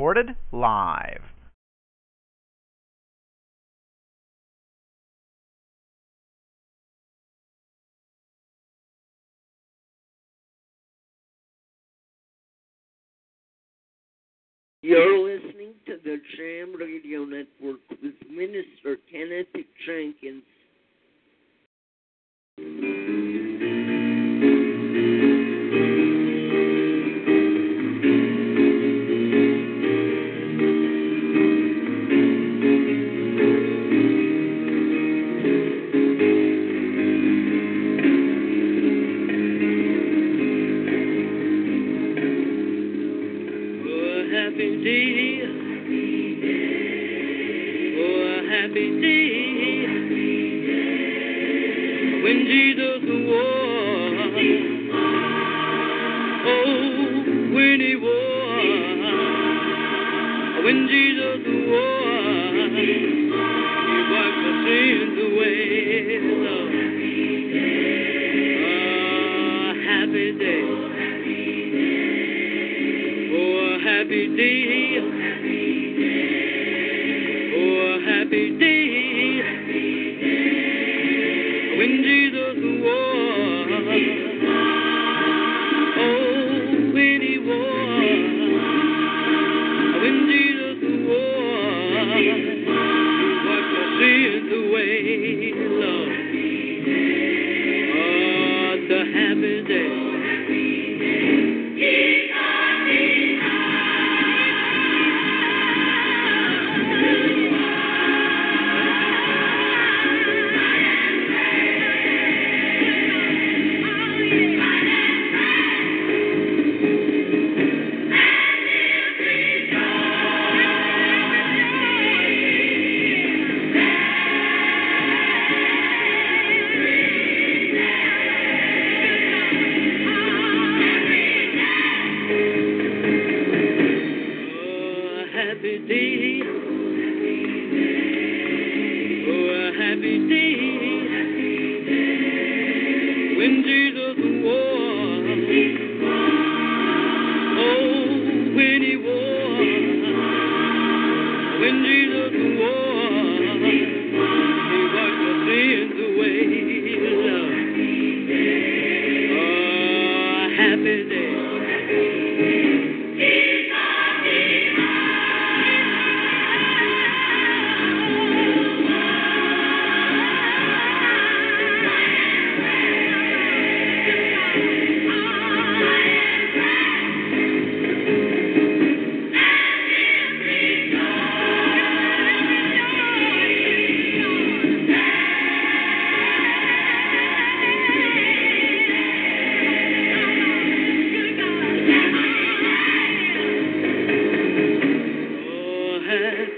Recorded live. You're listening to the Jam Radio Network with Minister Kenneth Jenkins. Happy day.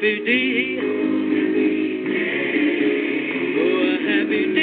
Happy day. Oh, happy day.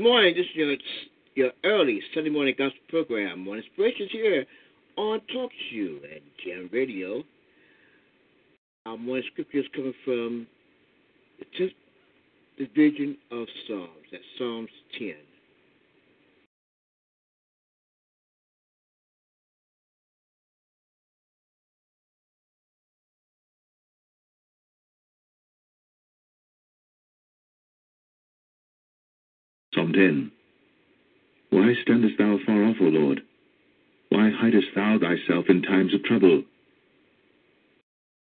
Good morning. This is your, your early Sunday morning gospel program on Inspirations here on Talk Show and Jam Radio. Um, Our morning scripture is coming from the 10th division of Psalms. That's Psalms 10. Psalm 10 Why standest thou far off, O Lord? Why hidest thou thyself in times of trouble?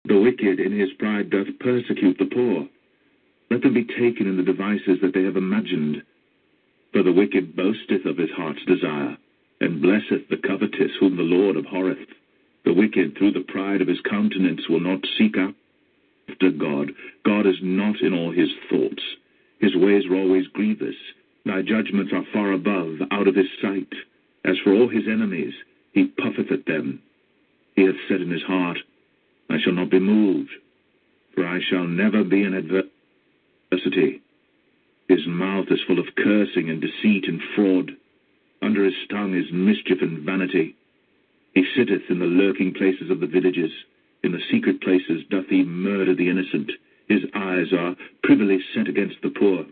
The wicked in his pride doth persecute the poor. Let them be taken in the devices that they have imagined. For the wicked boasteth of his heart's desire, and blesseth the covetous whom the Lord abhorreth. The wicked through the pride of his countenance will not seek after God. God is not in all his thoughts. His ways are always grievous. Thy judgments are far above, out of his sight. As for all his enemies, he puffeth at them. He hath said in his heart, I shall not be moved, for I shall never be in adversity. His mouth is full of cursing and deceit and fraud. Under his tongue is mischief and vanity. He sitteth in the lurking places of the villages. In the secret places doth he murder the innocent. His eyes are privily set against the poor.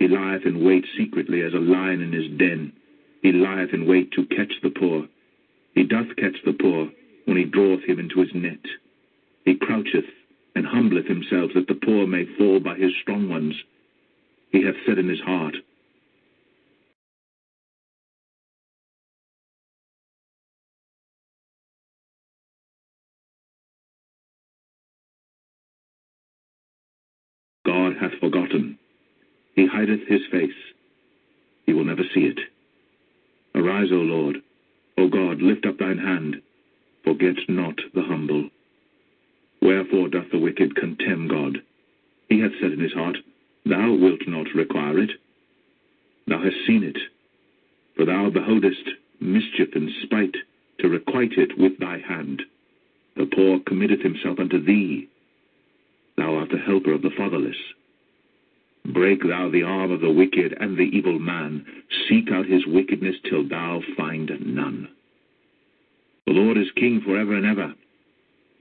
He lieth in wait secretly as a lion in his den. He lieth in wait to catch the poor. He doth catch the poor when he his net. He croucheth and humbleth himself that the poor may fall by his strong ones. He hath said in his heart, God hath forgotten. He hideth his face. He will never see it. Arise, O Lord. O God, lift up thine hand. Forget not the humble. Wherefore doth the wicked contemn God? He hath said in his heart, Thou wilt not require it. Thou hast seen it. For thou beholdest mischief and spite, to requite it with thy hand. The poor committeth himself unto thee. Thou art the helper of the fatherless. Break thou the arm of the wicked and the evil man. Seek out his wickedness till thou find none. The Lord is king forever and ever.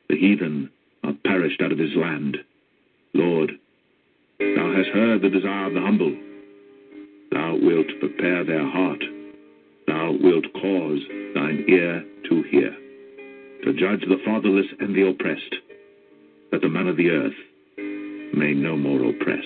The heathen are perished out of his land. Lord, thou hast heard the desire of the humble. Thou wilt prepare their heart. Thou wilt cause thine ear to hear, to judge the fatherless and the oppressed, that the man of the earth may no more oppress.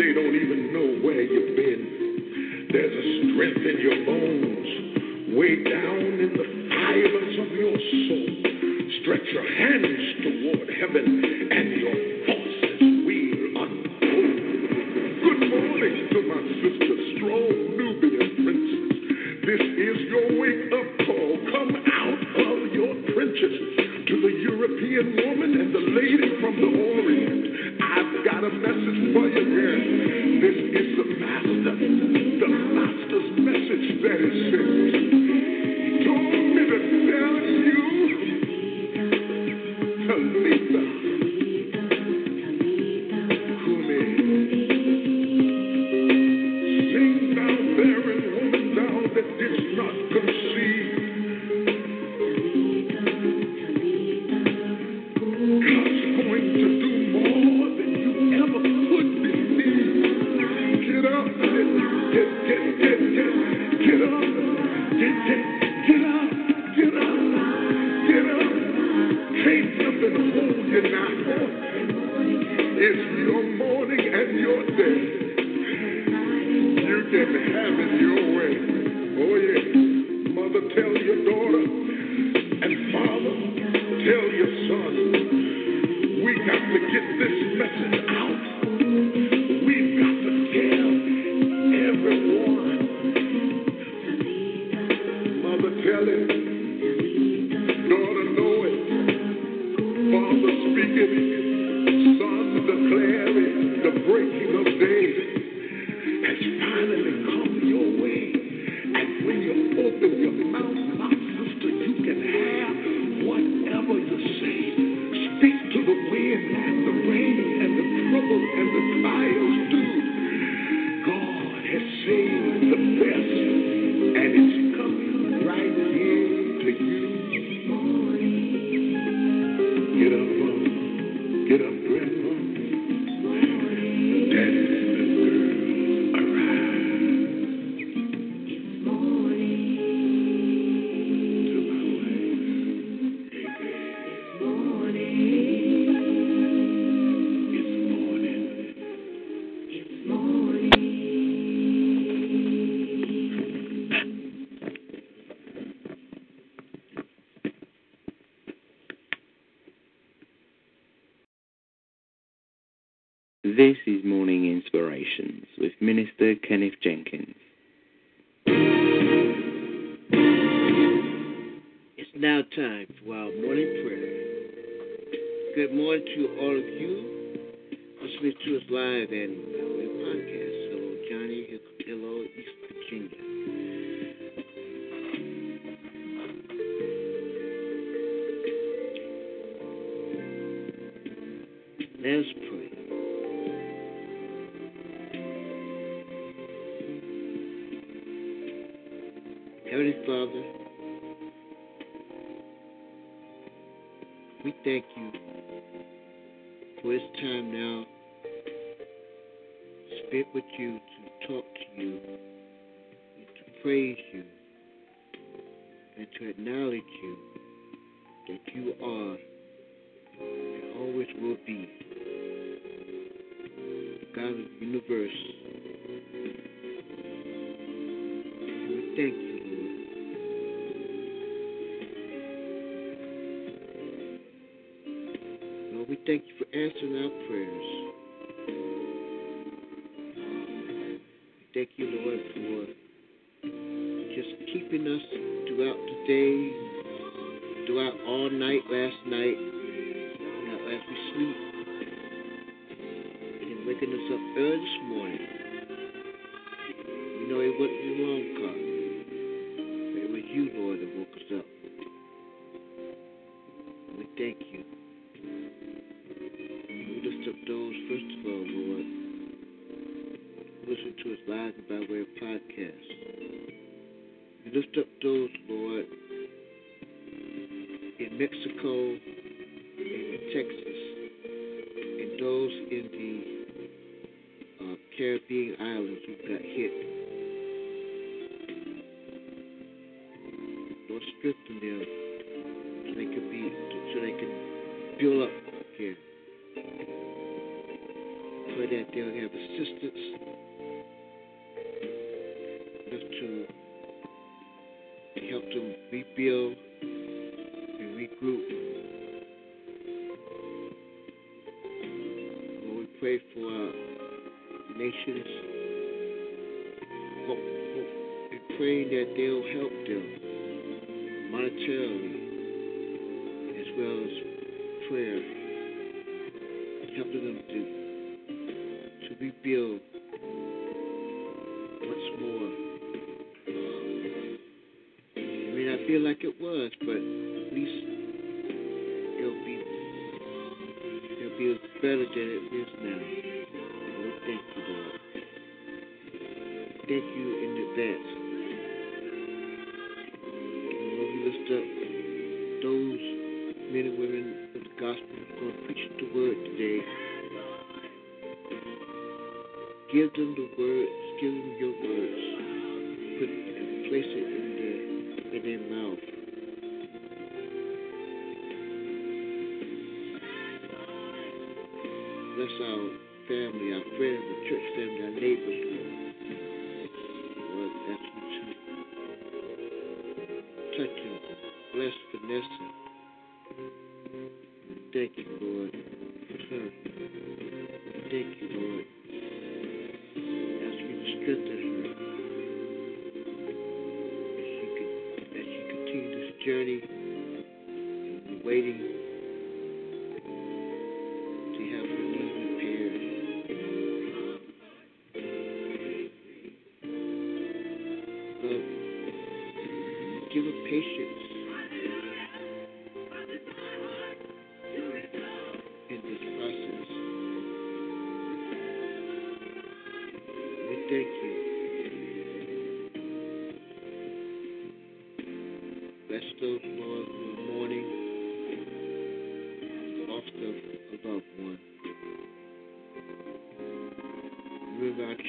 They don't even know where you've been. There's a strength in your bones. thank you for answering our prayers. Thank you, Lord, for just keeping us throughout the day, throughout all night last night, as we sleep, and waking us up early this morning. You know it wasn't your own cause.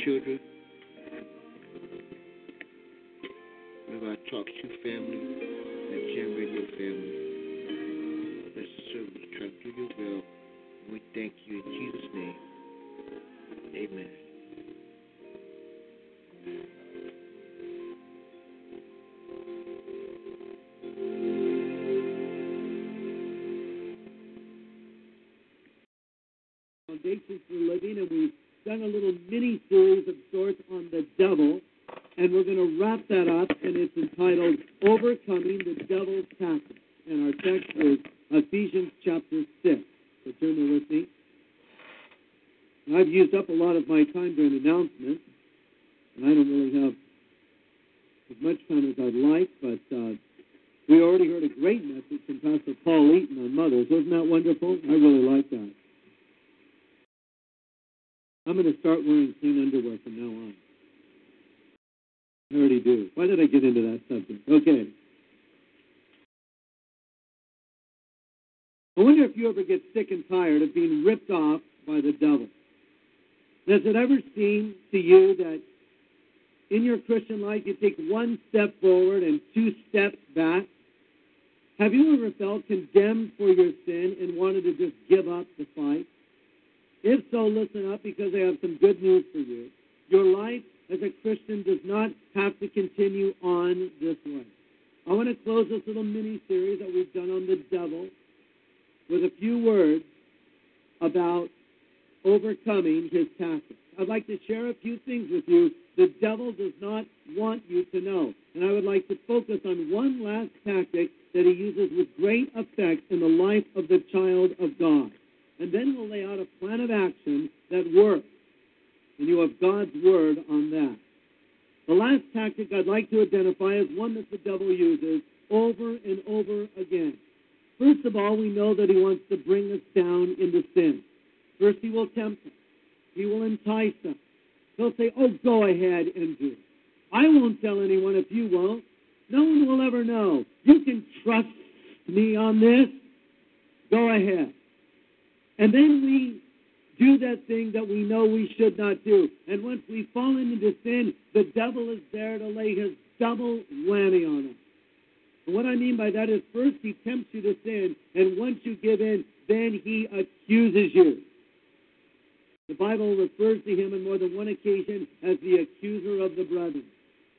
Children. Remember our Talk to family and Jam Radio family. Bless the servants, try to your will. We thank you in Jesus' name. Amen. Foundations for Living, and we've done a little mini series of sorts on the devil, and we're going to wrap that up, and it's entitled Overcoming the Devil's Tactics. And our text is Ephesians chapter 6. So turn there with me. I've used up a lot of my time during announcements, and I don't really have as much time as I'd like, but uh, we already heard a great message from Pastor Paul Eaton on mothers. Wasn't that wonderful? I really like that. I'm going to start wearing clean underwear from now on. I already do. Why did I get into that subject? Okay. I wonder if you ever get sick and tired of being ripped off by the devil. Does it ever seem to you that in your Christian life you take one step forward and two steps back? Have you ever felt condemned for your sin and wanted to just give up the fight? If so, listen up because I have some good news for you. Your life as a Christian does not have to continue on this way. I want to close this little mini series that we've done on the devil with a few words about overcoming his tactics. I'd like to share a few things with you the devil does not want you to know. And I would like to focus on one last tactic that he uses with great effect in the life of the child of God. And then we'll lay out a plan of action that works. And you have God's word on that. The last tactic I'd like to identify is one that the devil uses over and over again. First of all, we know that he wants to bring us down into sin. First, he will tempt us. He will entice us. He'll say, Oh, go ahead and do it. I won't tell anyone if you won't. No one will ever know. You can trust me on this. Go ahead. And then we do that thing that we know we should not do. And once we fall into sin, the devil is there to lay his double whammy on us. And what I mean by that is first he tempts you to sin, and once you give in, then he accuses you. The Bible refers to him on more than one occasion as the accuser of the brethren.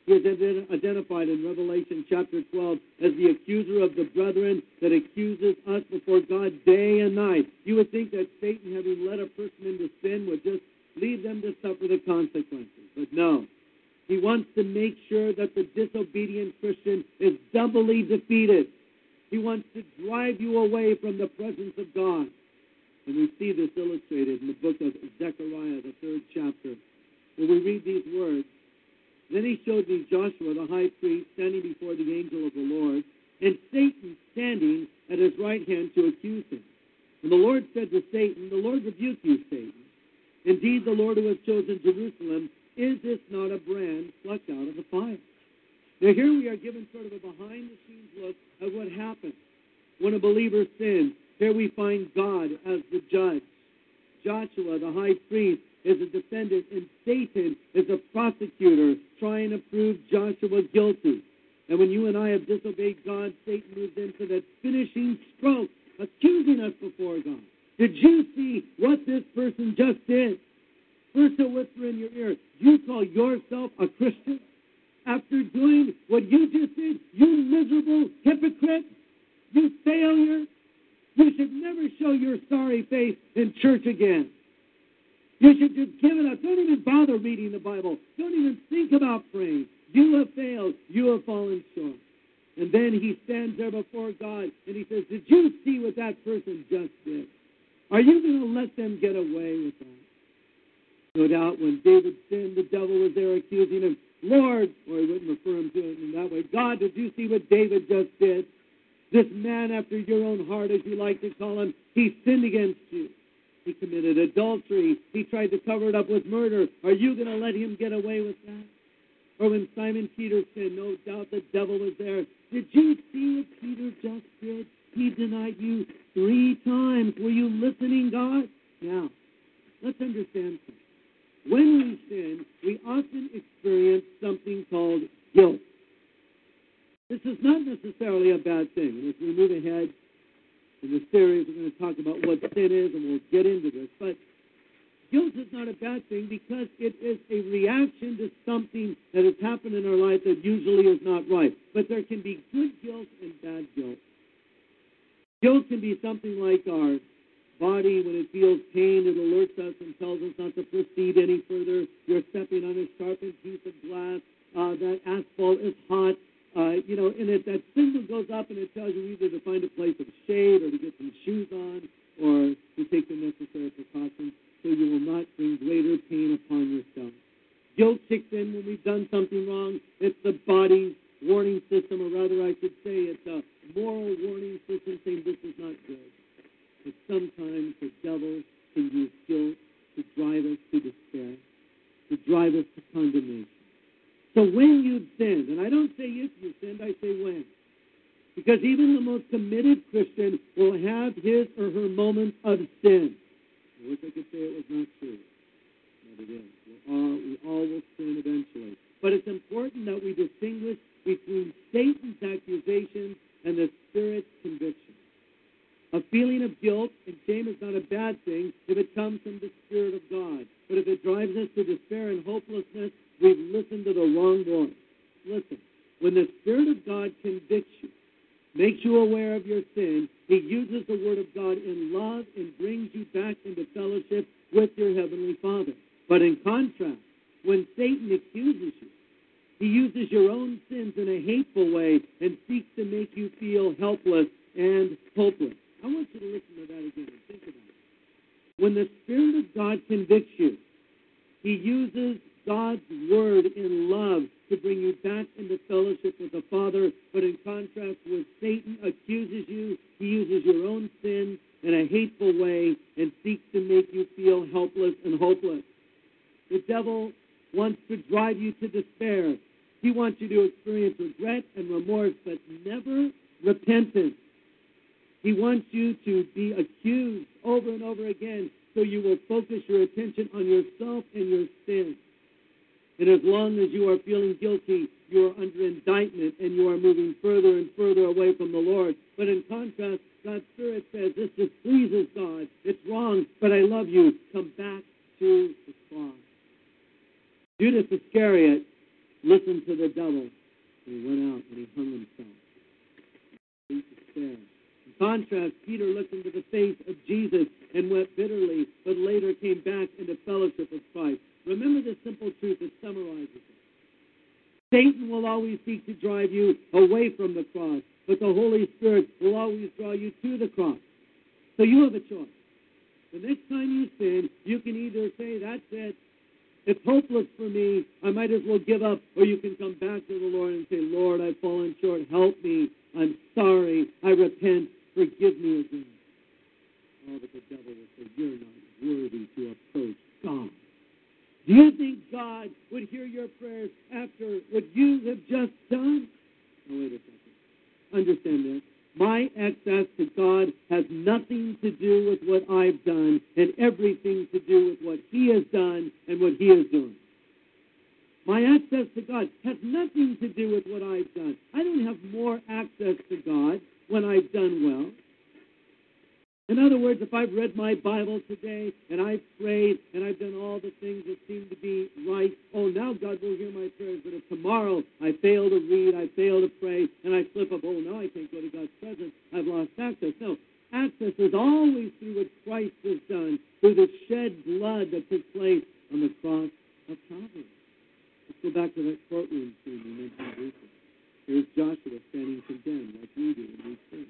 Is identified in Revelation chapter 12 as the accuser of the brethren that accuses us before God day and night. You would think that Satan, having led a person into sin, would just leave them to suffer the consequences. But no, he wants to make sure that the disobedient Christian is doubly defeated. He wants to drive you away from the presence of God. And we see this illustrated in the book of Zechariah, the third chapter, where we read these words. Then he showed me Joshua, the high priest, standing before the angel of the Lord, and Satan standing at his right hand to accuse him. And the Lord said to Satan, The Lord rebuke you, Satan. Indeed, the Lord who has chosen Jerusalem, is this not a brand plucked out of the fire? Now, here we are given sort of a behind the scenes look at what happens when a believer sins. Here we find God as the judge. Joshua, the high priest, is a defendant, and Satan is a prosecutor trying to prove Joshua guilty. And when you and I have disobeyed God, Satan moves into that finishing stroke, accusing us before God. Did you see what this person just did? First, a whisper in your ear. You call yourself a Christian? After doing what you just did, you miserable hypocrite, you failure, you should never show your sorry face in church again. You should just give it up. Don't even bother reading the Bible. Don't even think about praying. You have failed. You have fallen short. And then he stands there before God and he says, Did you see what that person just did? Are you going to let them get away with that? No doubt when David sinned, the devil was there accusing him, Lord, or he wouldn't refer him to it in that way. God, did you see what David just did? This man after your own heart, as you like to call him, he sinned against you. Committed adultery. He tried to cover it up with murder. Are you going to let him get away with that? Or when Simon Peter sinned, no doubt the devil was there. Did you see what Peter just did? He denied you three times. Were you listening, God? Now, let's understand something. When we sin, we often experience something called guilt. This is not necessarily a bad thing. As we move ahead in this series, we're going to talk about what sin is, and we'll get into this. But guilt is not a bad thing because it is a reaction to something that has happened in our life that usually is not right. But there can be good guilt and bad guilt. Guilt can be something like our body, when it feels pain, it alerts us and tells us not to proceed any further. You're stepping on a sharpened piece of glass. Uh, that asphalt is hot. Uh, you know, and it, that signal goes up and it tells you either to find a place of shade or to get some shoes on or to take the necessary precautions so you will not bring greater pain upon yourself. Guilt kicks in when we've done something wrong. It's the body's warning system, or rather, I should say, it's a moral warning system saying this is not good. But sometimes the devil can use guilt to drive us to despair, to drive us to condemnation. So when you've sinned, and I don't say if you sinned, I say when. Because even the most committed Christian will have his or her moments of sin. I wish I could say it was not true, but it is. We all, we all will sin eventually. But it's important that we distinguish between Satan's accusations and the Spirit's conviction. A feeling of guilt and shame is not a bad thing if it comes from the Spirit of God. But if it drives us to despair and hopelessness, we've listened to the wrong voice. Listen, when the Spirit of God convicts you, makes you aware of your sin, He uses the Word of God in love and brings you back into fellowship with your Heavenly Father. But in contrast, when Satan accuses you, he uses your own sins in a hateful way and seeks to make you feel helpless and hopeless. I want you to listen to that again and think about it. When the Spirit of God convicts you, He uses God's Word in love to bring you back into fellowship with the Father. But in contrast, when Satan accuses you, he uses your own sin in a hateful way and seeks to make you feel helpless and hopeless. The devil wants to drive you to despair. He wants you to experience regret and remorse, but never repentance. He wants you to be accused over and over again so you will focus your attention on yourself and your sin. And as long as you are feeling guilty, you are under indictment and you are moving further and further away from the Lord. But in contrast, God's Spirit says, This displeases God. It's wrong, but I love you. Come back to the cross. Judas Iscariot listened to the devil. He went out and he hung himself. In contrast, Peter looked into the face of Jesus and wept bitterly, but later came back into fellowship with Christ. Remember the simple truth that summarizes it. Satan will always seek to drive you away from the cross, but the Holy Spirit will always draw you to the cross. So you have a choice. The next time you sin, you can either say, That's it, it's hopeless for me, I might as well give up, or you can come back to the Lord and say, Lord, I've fallen short, help me, I'm sorry, I repent, forgive me again. Oh, but the devil will say, You're not worthy to approach God. Do you think God would hear your prayers after what you have just done? Oh, wait a second. Understand this. My access to God has nothing to do with what I've done and everything to do with what He has done and what He is doing. My access to God has nothing to do with what I've done. I don't have more access to God when I've done well. In other words, if I've read my Bible today and I've prayed and I've done all the things that seem to be right, oh, now God will hear my prayers. But if tomorrow I fail to read, I fail to pray, and I slip up, oh, now I can't go to God's presence, I've lost access. No, access is always through what Christ has done, through the shed blood that took place on the cross of Calvary. Let's go back to that courtroom scene we mentioned briefly. Here's Joshua standing condemned, like we do when we sin.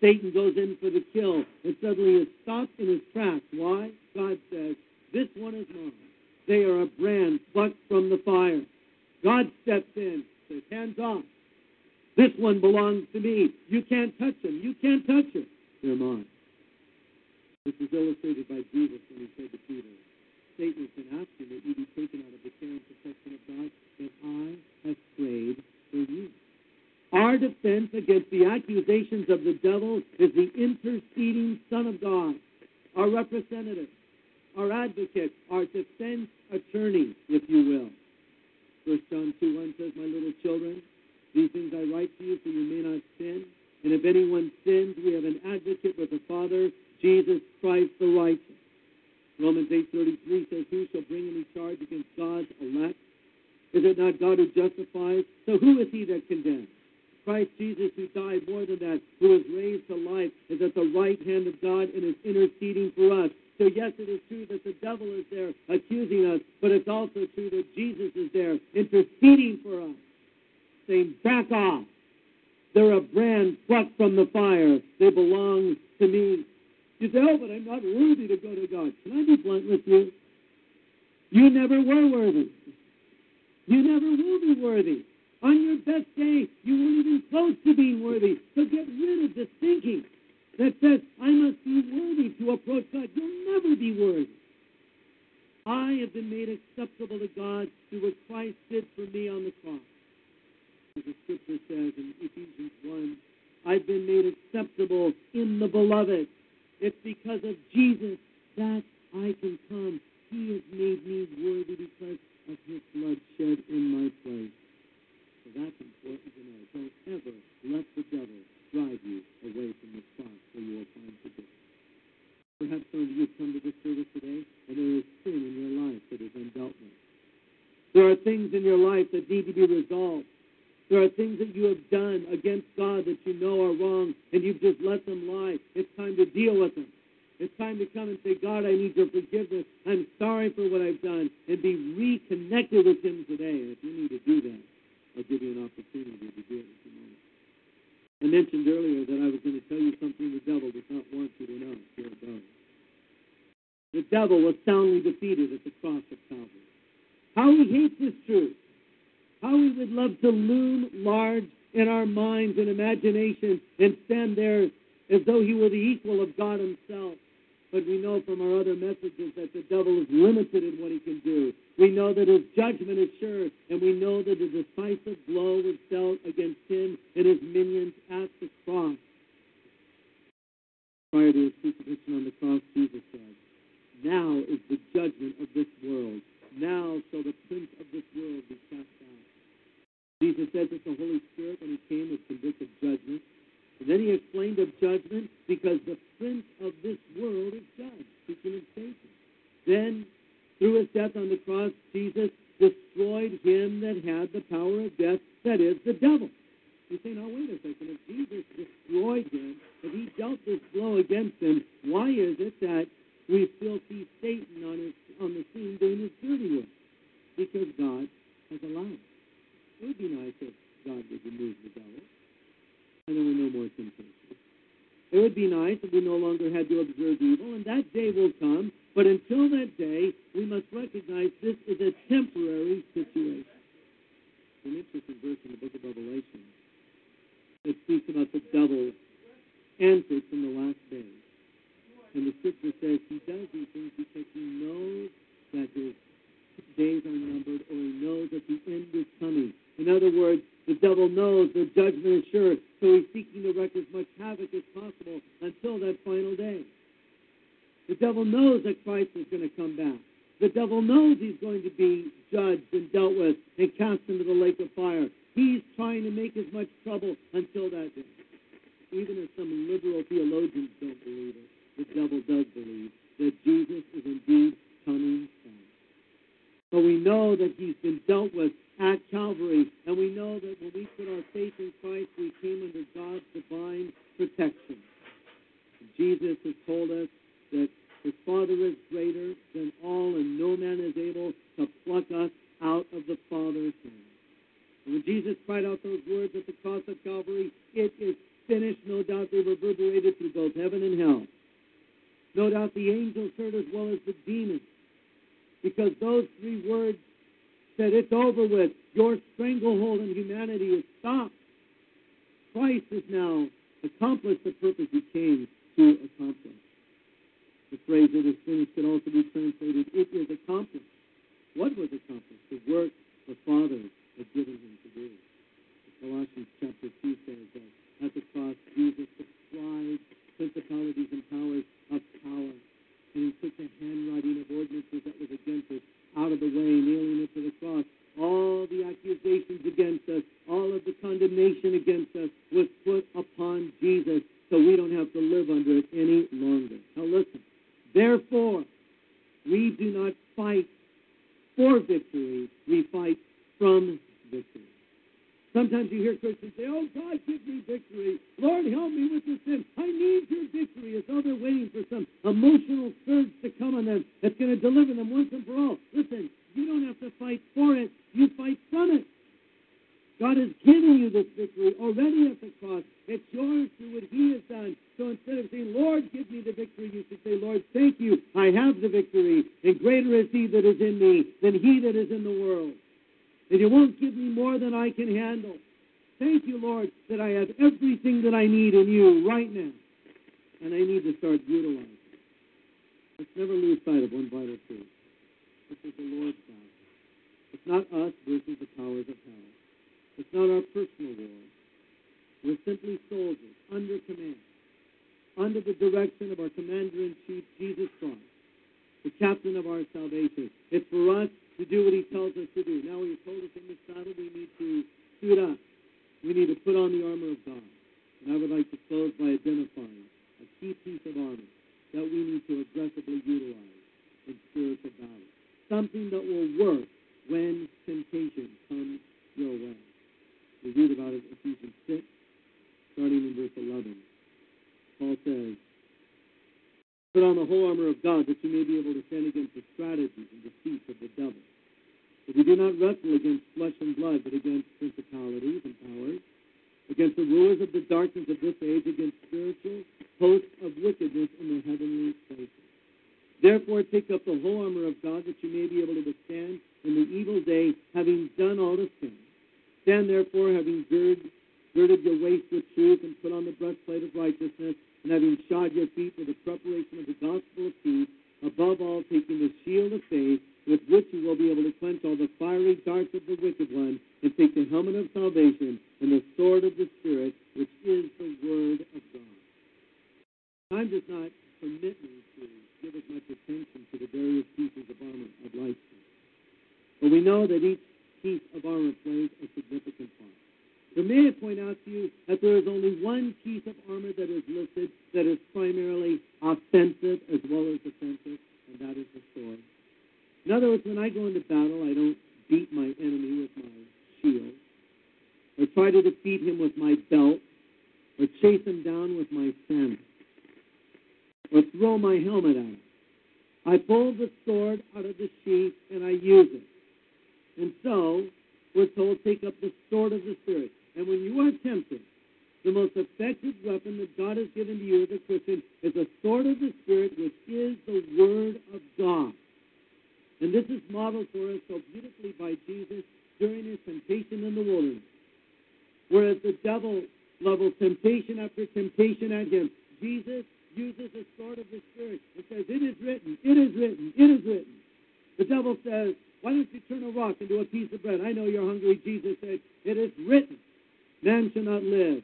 Satan goes in for the kill and suddenly is stopped in his tracks. Why? God says, This one is mine. They are a brand plucked from the fire. God steps in, says, Hands off. This one belongs to me. You can't touch him. You can't touch him. They're mine. This is illustrated by Jesus when he said to Peter, Satan has been asking that you be taken out of the care and protection of God, that I have prayed for you. Our defense against the accusations of the devil is the interceding Son of God, our representative, our advocate, our defense attorney, if you will. First John 2 1 says, My little children, these things I write to you so you may not sin. And if anyone sins, we have an advocate with the Father, Jesus Christ the righteous. Romans 8.33 says, Who shall bring any charge against God's elect? Is it not God who justifies? So who is he that condemns? Christ Jesus, who died more than that, who was raised to life, is at the right hand of God and is interceding for us. So, yes, it is true that the devil is there accusing us, but it's also true that Jesus is there interceding for us, saying, Back off. They're a brand plucked from the fire. They belong to me. You say, Oh, but I'm not worthy to go to God. Can I be blunt with you? You never were worthy. You never will be worthy. On your best day, you weren't even close to being worthy. So get rid of the thinking that says, I must be worthy to approach God. You'll never be worthy. I have been made acceptable to God through what Christ did for me on the cross. As the scripture says in Ephesians 1, I've been made acceptable in the beloved. It's because of Jesus that I can come. He has made me worthy because of his blood shed in my place. So that's important to know. Don't ever let the devil drive you away from the spot where you will find forgiveness. Perhaps some of you come to this service today and there is sin in your life that is undealt with. There are things in your life that need to be resolved. There are things that you have done against God that you know are wrong and you've just let them lie. It's time to deal with them. It's time to come and say, God, I need your forgiveness. I'm sorry for what I've done and be reconnected with Him today. If you need to do that, I'll give you an opportunity to do it in a moment. I mentioned earlier that I was going to tell you something the devil does not want you to know. Here. The devil was soundly defeated at the cross of Calvary. How he hates this truth. How he would love to loom large in our minds and imagination and stand there as though he were the equal of God himself. But we know from our other messages that the devil is limited in what he can do. We know that his judgment is sure, and we know that a decisive blow was dealt against him and his minions at the cross. Prior to his crucifixion on the cross, Jesus said, Now is the judgment of this world. Now shall the prince of this world be cast out. Jesus said that the Holy Spirit, when he came, would convict of judgment. And then he explained of judgment because the prince of this world is judged, speaking of Satan. Then, through his death on the cross, Jesus destroyed him that had the power of death, that is, the devil. You say, now wait a second. If Jesus destroyed him, if he dealt this blow against him, why is it that we still see Satan on his on the scene doing his dirty work? Because God has allowed. It would be nice if God would remove the devil, and there were no more temptations. It would be nice if we no longer had to observe evil, and that day will come. But until that day, we must recognize this is a temporary situation. An interesting verse in the book of Revelation that speaks about the devil antics in the last days. And the scripture says he does these things because he knows that his days are numbered or he knows that the end is coming. In other words, the devil knows the judgment is sure, so he's seeking to wreak as much havoc as possible until that final day. The devil knows that Christ is going to come back. The devil knows he's going to be judged and dealt with and cast into the lake of fire. He's trying to make as much trouble until that day. Even if some liberal theologians don't believe it, the devil does believe that Jesus is indeed coming back. But we know that he's been dealt with at Calvary, and we know that when we put our faith in Christ, we came under God's divine protection. Jesus has told us that his Father is greater than all, and no man is able to pluck us out of the Father's hand. And when Jesus cried out those words at the cross of Calvary, it is finished. No doubt they reverberated through both heaven and hell. No doubt the angels heard as well as the demons, because those three words said, It's over with. Your stranglehold on humanity is stopped. Christ has now accomplished the purpose he came to accomplish. The phrase it is finished can also be translated, It is accomplished. What was accomplished? The work the Father had given him to do. Colossians chapter 2 says that at the cross, Jesus supplied principalities and powers of power. And he took the handwriting of ordinances that was against us out of the way, nailing it to the cross. All the accusations against us, all of the condemnation against us was put upon Jesus, so we don't have to live under it any longer. Now listen. Therefore, we do not fight for victory, we fight from victory. Sometimes you hear Christians say, Oh, God, give me victory. Lord, help me with this sin. I need your victory. As though they're waiting for some emotional surge to come on them that's going to deliver them once and for all. Listen, you don't have to fight for it, you fight from it. God has given you this victory already at the cross. It's yours through what He has done. So instead of saying, Lord, give me the victory, you should say, Lord, thank you. I have the victory. And greater is He that is in me than He that is in the world and you won't give me more than I can handle. Thank you, Lord, that I have everything that I need in you right now, and I need to start utilizing. it. Let's never lose sight of one vital truth. This is the Lord's battle. It's not us versus the powers of hell. It's not our personal war. We're simply soldiers under command, under the direction of our commander in chief, Jesus Christ, the captain of our salvation. It's for us to do what he tells us to do. Now he's told us in this battle we need to suit up. We need to put on the armor of God. And I would like to close by identifying a key piece of armor that we need to aggressively utilize in spiritual battle. Something that will work when temptation comes your way. We read about it in Ephesians 6, starting in verse 11. Paul says, Put on the whole armor of God that you may be able to stand against the strategies and deceits of the devil. For we do not wrestle against flesh and blood, but against principalities and powers, against the rulers of the darkness of this age, against spiritual hosts of wickedness in the heavenly places. Therefore, take up the whole armor of God that you may be able to withstand in the evil day, having done all to stand. Stand therefore, having gird, girded your waist with truth, and put on the breastplate of righteousness, and having shod your feet with the preparation of the gospel of peace, above all taking the shield of faith, with which you will be able to quench all the fiery darts of the wicked one, and take the helmet of salvation and the sword of the Spirit, which is the word of God. Time does not permit me to give as much attention to the various pieces of armor I'd like to. But we know that each piece of armor plays a significant part. But may I point out to you that there is only one piece of armor that is listed that is primarily offensive as well as defensive, and that is the sword. In other words, when I go into battle, I don't beat my enemy with my shield or try to defeat him with my belt, or chase him down with my sandal, or throw my helmet at him. I pull the sword out of the sheath and I use it. And so, we're told, take up the sword of the Spirit. And when you are tempted, the most effective weapon that God has given to you as a Christian is the sword of the Spirit, which is the Word of God. And this is modeled for us so beautifully by Jesus during his temptation in the wilderness. Whereas the devil levels temptation after temptation at him, Jesus uses the sword of the Spirit and says, It is written, it is written, it is written. The devil says, Why don't you turn a rock into a piece of bread? I know you're hungry. Jesus said, It is written, Man shall not live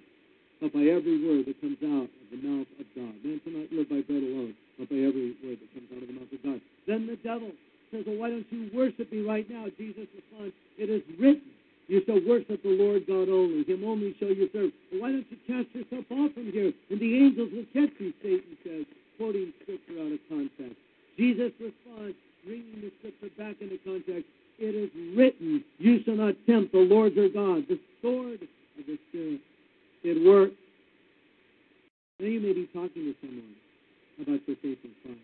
but by every word that comes out of the mouth of God. Man shall not live by bread alone, but by every word that comes out of the mouth of God. Then the devil says, Well, why don't you worship me right now? Jesus responds, It is written, You shall worship the Lord God only. Him only shall you serve. Well, why don't you cast yourself off from here? And the angels will catch you, Satan says, quoting scripture out of context. Jesus responds, bringing the scripture back into context. It is written, You shall not tempt the Lord your God. The sword of. It works. Now you may be talking to someone about your faith in Christ.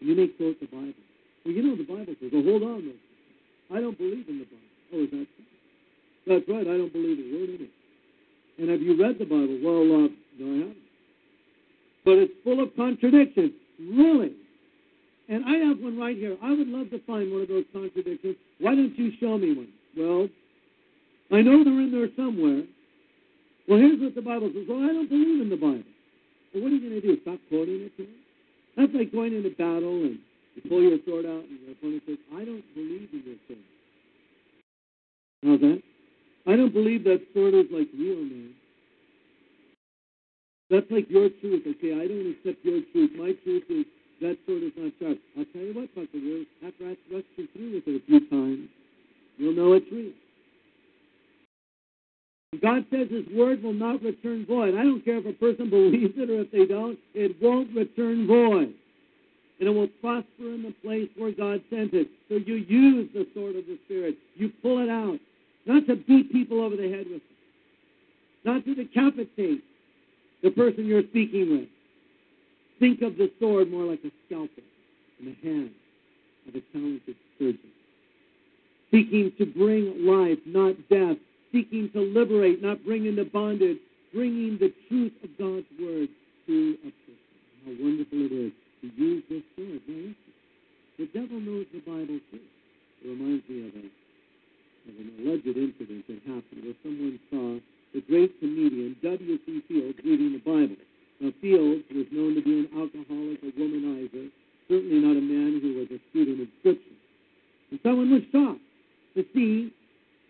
And you may quote the Bible. Well, you know the Bible says, oh, hold on. I don't believe in the Bible. Oh, is that so? That's right. I don't believe a word in it. And have you read the Bible? Well, uh, no, I haven't. But it's full of contradictions. Really? And I have one right here. I would love to find one of those contradictions. Why don't you show me one? Well, I know they're in there somewhere. Well, here's what the Bible says. Well, I don't believe in the Bible. Well, what are you going to do? Stop quoting it to me? That's like going into battle and you pull your sword out and your opponent says, I don't believe in your sword. How's that? I don't believe that sword is like real, man. That's like your truth. Okay, I don't accept your truth. My truth is that sword is not sharp. I'll tell you what, Will, after I thrust you through with it a few times, you'll know it's real. God says His word will not return void. I don't care if a person believes it or if they don't, it won't return void. And it will prosper in the place where God sent it. So you use the sword of the Spirit. You pull it out. Not to beat people over the head with it. Not to decapitate the person you're speaking with. Think of the sword more like a scalpel in the hand of a talented surgeon. Seeking to bring life, not death. Seeking to liberate, not bring into bondage. Bringing the truth of God's word to a person. How wonderful it is to use this word. Now, the devil knows the Bible too. It reminds me of, a, of an alleged incident that happened where someone saw the great comedian W.C. Fields reading the Bible. Now, Fields was known to be an alcoholic, a womanizer, certainly not a man who was a student of Scripture. And someone was shocked to see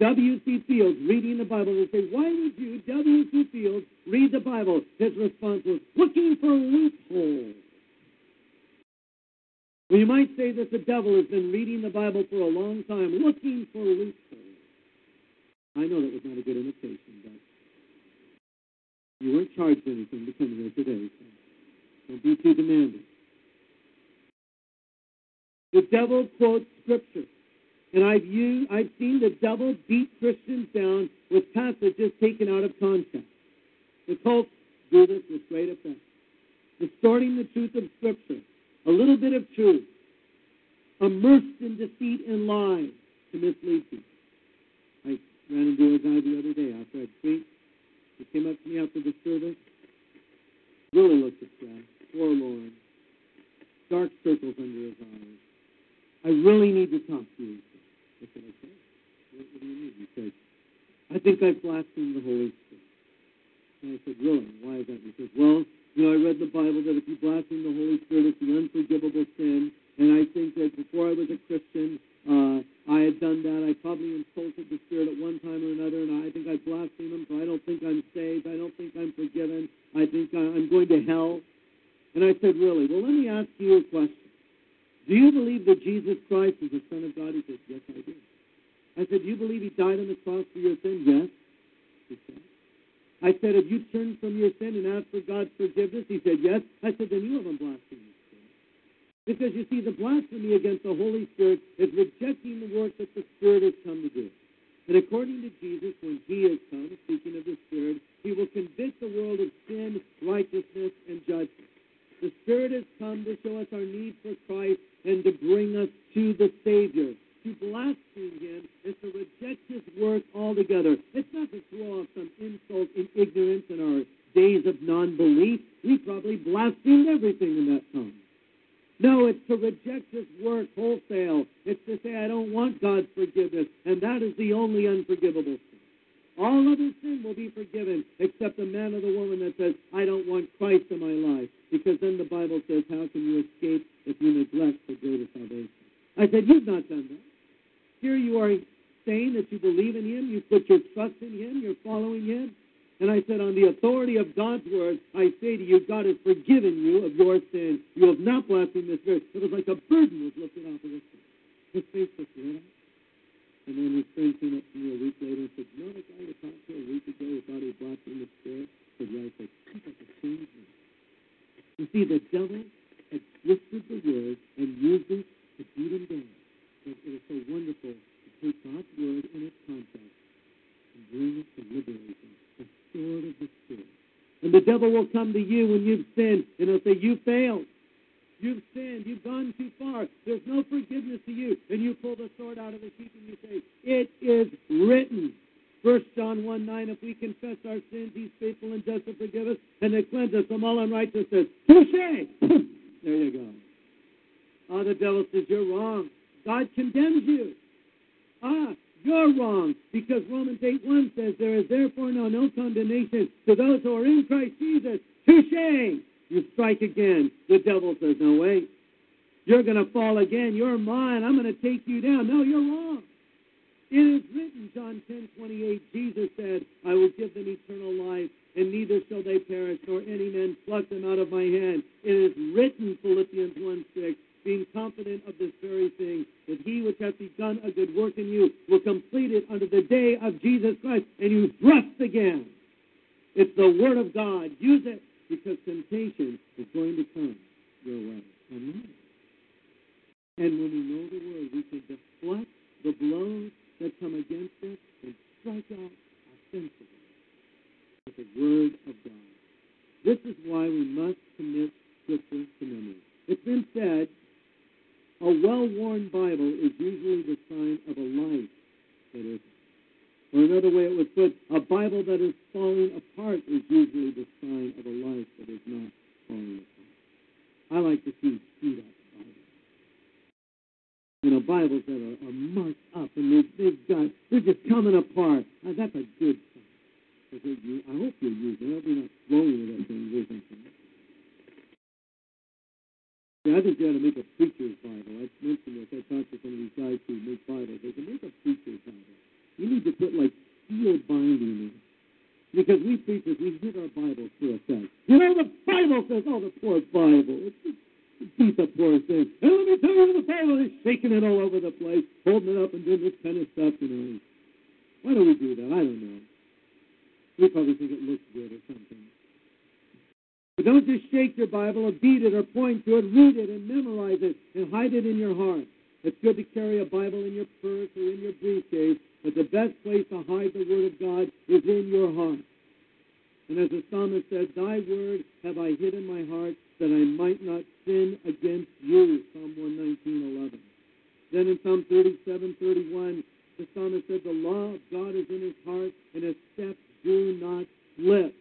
W.C. Fields reading the Bible and say, Why would you, W.C. Fields, read the Bible? His response was, Looking for loopholes. Well, you might say that the devil has been reading the Bible for a long time, looking for loopholes. I know that was not a good imitation, but you weren't charged anything to come here today, so don't be too demanding. The devil quotes Scripture. And I've used, I've seen the devil beat Christians down with passages taken out of context. The cults do this with great effect. Distorting the truth of Scripture. A little bit of truth. Immersed in deceit and lies to mislead people. I ran into a guy the other day after I'd preached. He came up to me after the service. Really looked distressed, forlorn, dark circles under his eyes. I really need to talk to you. I said, okay. What, what do you need? He said, I think I've blasphemed the Holy Spirit. And I said, really? Why is that? He said, well, you know, I read the Bible that if you blaspheme the Holy Spirit, it's the unforgivable sin. And I think that before I was a Christian, uh, I had done that. I probably insulted the Spirit at one time or another, and I think I blasphemed him, so I don't think I'm saved. I don't think I'm forgiven. I think I- I'm going to hell. And I said, really? Well, let me ask you a question. Do you believe that Jesus Christ is the Son of God? He said, Yes, I do. I said, Do you believe he died on the cross for your sin? Yes. He said. I said, Have you turned from your sin and asked for God's forgiveness? He said, Yes. I said, Then you blasphemed the Spirit. Because you see, the blasphemy against the Holy Spirit is rejecting the work that the Spirit has come to do. And according to Jesus, when he is come, speaking of the Spirit, he will convict the world of sin, righteousness, and judgment. The Spirit has come to show us our need for Christ and to bring us to the Savior. To blaspheme him is to reject his work altogether. It's not to throw off some insult in ignorance in our days of non-belief. We probably blasphemed everything in that time. No, it's to reject his work wholesale. It's to say, I don't want God's forgiveness. And that is the only unforgivable sin. All other sin will be forgiven, except the man or the woman that says, I don't want Christ in my life. Because then the Bible says, How can you escape if you neglect the greater salvation? I said, You've not done that. Here you are saying that you believe in him, you put your trust in him, you're following him. And I said, on the authority of God's word, I say to you, God has forgiven you of your sin. You have not blasphemed this verse. It was like a burden was lifted off of his face. His face was up. And then his friend came up to me a week later and said, you know the guy you talked to a week ago who thought he blasphemed the spirit? I said. I said, I. You see, the devil had twisted the word and used it to beat him down. But it is so wonderful to take God's word in its context and bring it to liberation, the sword of the Spirit. And the devil will come to you when you've sinned, and he'll say, You failed. You've sinned. You've gone too far. There's no forgiveness to you. And you pull the sword out of the sheath and you say, It is written. First John 1 9, if we confess our sins, he's faithful and just to forgive us and to cleanse us from all unrighteousness. Touche! there you go. Oh, the devil says, You're wrong. God condemns you. Ah, you're wrong because Romans 8 1 says, There is therefore now no condemnation to those who are in Christ Jesus. Touche! You strike again. The devil says, No, wait. You're going to fall again. You're mine. I'm going to take you down. No, you're wrong. It is written, John 10 28, Jesus said, I will give them eternal life, and neither shall they perish, nor any man pluck them out of my hand. It is written, Philippians 1 6, being confident of this very thing, that he which hath begun a good work in you will complete it unto the day of Jesus Christ, and you thrust again. It's the Word of God. Use it because temptation is going to come your way. Amen. And when we know the Word, we can deflect the blows that come against us and strike out offensively with the Word of God. This is why we must commit Scripture to memory. It's been said a well-worn Bible is usually the sign of a life that is. Or another way it was put, a Bible that is falling apart is usually the sign of a life that is not falling apart. I like to see speed up. You know, Bibles that are, are marked up and they, they've got, they're just coming apart. Now, that's a good sign. You, I hope you're using it. I hope you're not throwing it at things or something. Yeah, I think you ought to make a preacher's Bible. I mentioned this. I talked to some of these guys who make Bibles. They can make a preacher's Bible. You need to put like steel binding in it. Because we preachers, we hit our Bibles to a sense. You know, the Bible says, oh, the poor Bible. It's just, the poor thing. And let me tell you, the Bible is shaking it all over the place, holding it up and doing this kind of stuff, you know. Why do we do that? I don't know. We probably think it looks good or something. But don't just shake your Bible or beat it or point to it. Read it and memorize it and hide it in your heart. It's good to carry a Bible in your purse or in your briefcase, but the best place to hide the Word of God is in your heart. And as the psalmist said, Thy word have I hid in my heart that I might not sin against you. Psalm 119.11. Then in Psalm 37.31, the psalmist said, The law of God is in his heart, and his steps do not slip.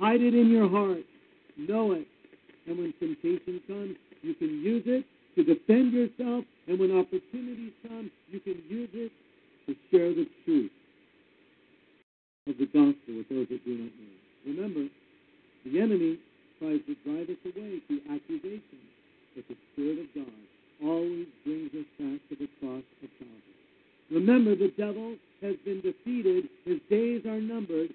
Hide it in your heart know it. And when temptation comes, you can use it to defend yourself. And when opportunities come, you can use it to share the truth of the gospel with those that do not know. Remember, the enemy tries to drive us away through accusation, but the Spirit of God always brings us back to the cross of Calvary. Remember, the devil has been defeated. His days are numbered,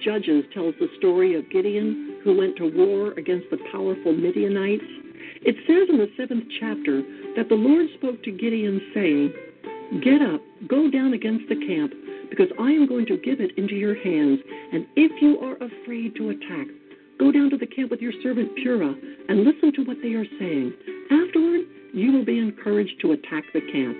Judges tells the story of Gideon, who went to war against the powerful Midianites. It says in the seventh chapter that the Lord spoke to Gideon, saying, Get up, go down against the camp, because I am going to give it into your hands. And if you are afraid to attack, go down to the camp with your servant Purah and listen to what they are saying. Afterward, you will be encouraged to attack the camp.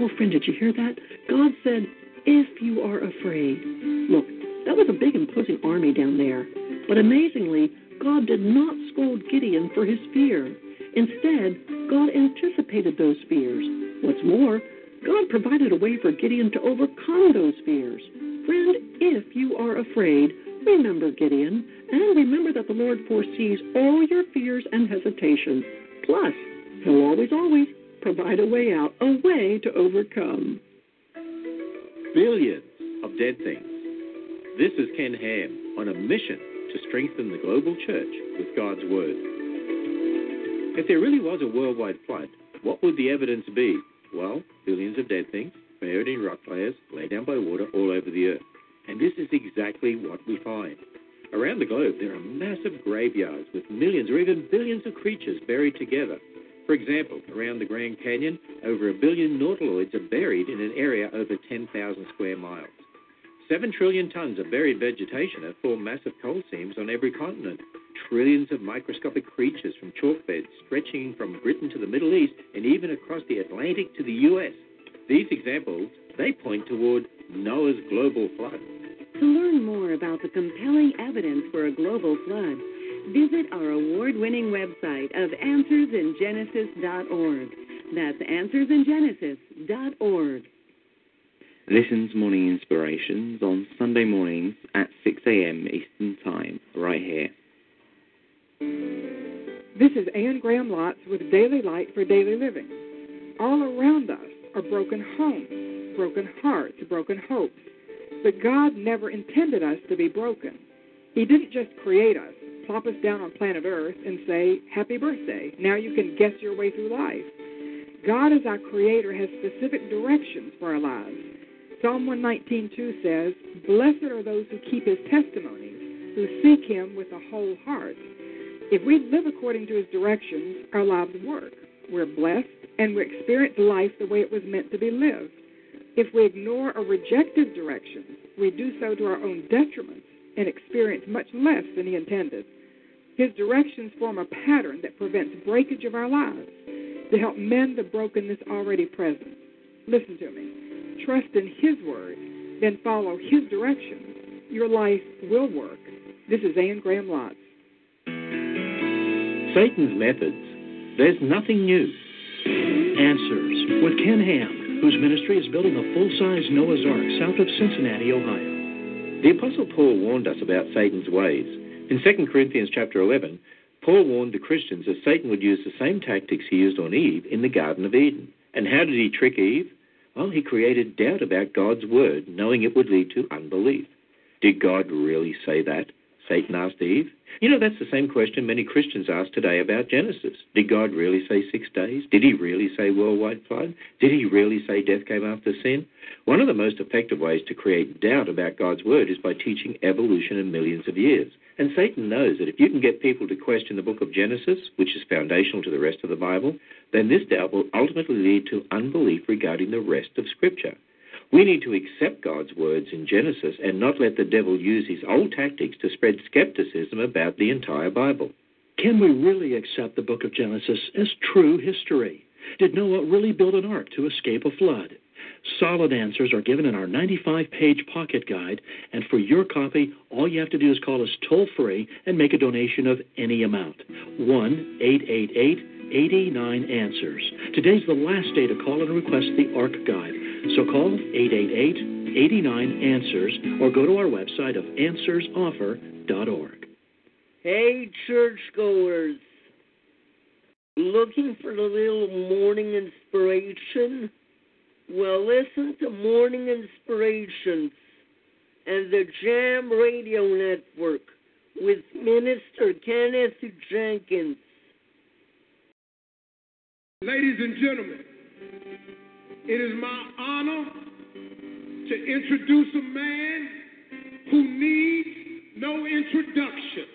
Oh, friend, did you hear that? God said, if you are afraid. Look, that was a big, imposing army down there. But amazingly, God did not scold Gideon for his fear. Instead, God anticipated those fears. What's more, God provided a way for Gideon to overcome those fears. Friend, if you are afraid, remember Gideon, and remember that the Lord foresees all your fears and hesitations. Plus, He'll always, always provide a way out, a way to overcome. Billions of dead things. This is Ken Ham on a mission to strengthen the global church with God's Word. If there really was a worldwide flood, what would the evidence be? Well, billions of dead things buried in rock layers, laid down by water all over the earth. And this is exactly what we find. Around the globe, there are massive graveyards with millions or even billions of creatures buried together. For example, around the Grand Canyon, over a billion nautiloids are buried in an area over 10,000 square miles. Seven trillion tons of buried vegetation have formed massive coal seams on every continent. Trillions of microscopic creatures from chalk beds stretching from Britain to the Middle East and even across the Atlantic to the US. These examples, they point toward Noah's global flood. To learn more about the compelling evidence for a global flood, visit our award winning website of AnswersInGenesis.org. That's AnswersInGenesis.org. Listen's Morning Inspirations on Sunday mornings at 6 a.m. Eastern Time, right here. This is Anne Graham Lotz with Daily Light for Daily Living. All around us are broken homes, broken hearts, broken hopes. But God never intended us to be broken. He didn't just create us, plop us down on planet Earth, and say, Happy birthday. Now you can guess your way through life. God, as our Creator, has specific directions for our lives. Psalm 119.2 says, Blessed are those who keep His testimonies, who seek Him with a whole heart. If we live according to His directions, our lives work. We're blessed, and we experience life the way it was meant to be lived. If we ignore or reject His directions, we do so to our own detriment and experience much less than He intended. His directions form a pattern that prevents breakage of our lives to help mend the brokenness already present. Listen to me. Trust in His word, then follow His directions. Your life will work. This is Anne Graham Lotz. Satan's methods, there's nothing new. Answers with Ken Ham, whose ministry is building a full size Noah's Ark south of Cincinnati, Ohio. The Apostle Paul warned us about Satan's ways. In 2 Corinthians chapter 11, Paul warned the Christians that Satan would use the same tactics he used on Eve in the Garden of Eden. And how did he trick Eve? Well, he created doubt about God's word, knowing it would lead to unbelief. Did God really say that? Satan asked Eve. You know, that's the same question many Christians ask today about Genesis. Did God really say six days? Did he really say worldwide flood? Did he really say death came after sin? One of the most effective ways to create doubt about God's word is by teaching evolution in millions of years. And Satan knows that if you can get people to question the book of Genesis, which is foundational to the rest of the Bible, then this doubt will ultimately lead to unbelief regarding the rest of Scripture. We need to accept God's words in Genesis and not let the devil use his old tactics to spread skepticism about the entire Bible. Can we really accept the book of Genesis as true history? Did Noah really build an ark to escape a flood? Solid answers are given in our 95 page pocket guide, and for your copy, all you have to do is call us toll free and make a donation of any amount. 1 888 89 Answers. Today's the last day to call and request the ARC guide, so call 888 89 Answers or go to our website of answersoffer.org. Hey, churchgoers. Looking for a little morning inspiration? Well, listen to Morning Inspirations and the Jam Radio Network with Minister Kenneth Jenkins. Ladies and gentlemen, it is my honor to introduce a man who needs no introduction.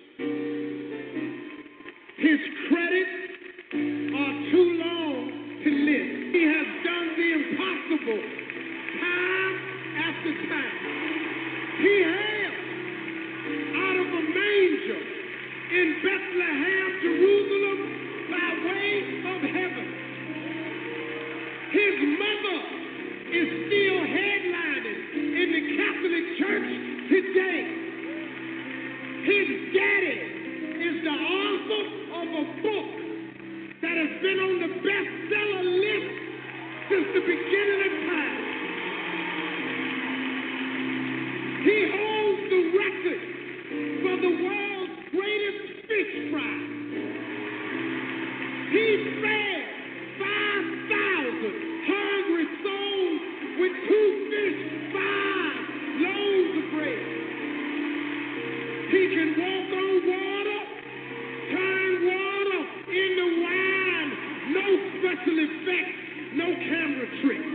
His credits are too long to list. He has impossible time after time. He hails out of a manger in Bethlehem, Jerusalem, by way of heaven. His mother is still headlining in the Catholic Church today. His daddy is the author of a book that has been on the bestseller list since the beginning of time. He holds the record for the world's greatest fish fry. He fed 5,000 hungry souls with two fish, five loaves of bread. He can walk on water, turn water into wine, no special camera tricks.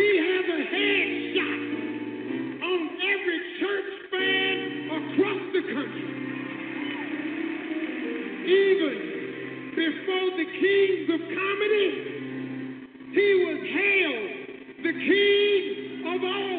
He has a headshot on every church fan across the country. Even before the kings of comedy, he was hailed the king of all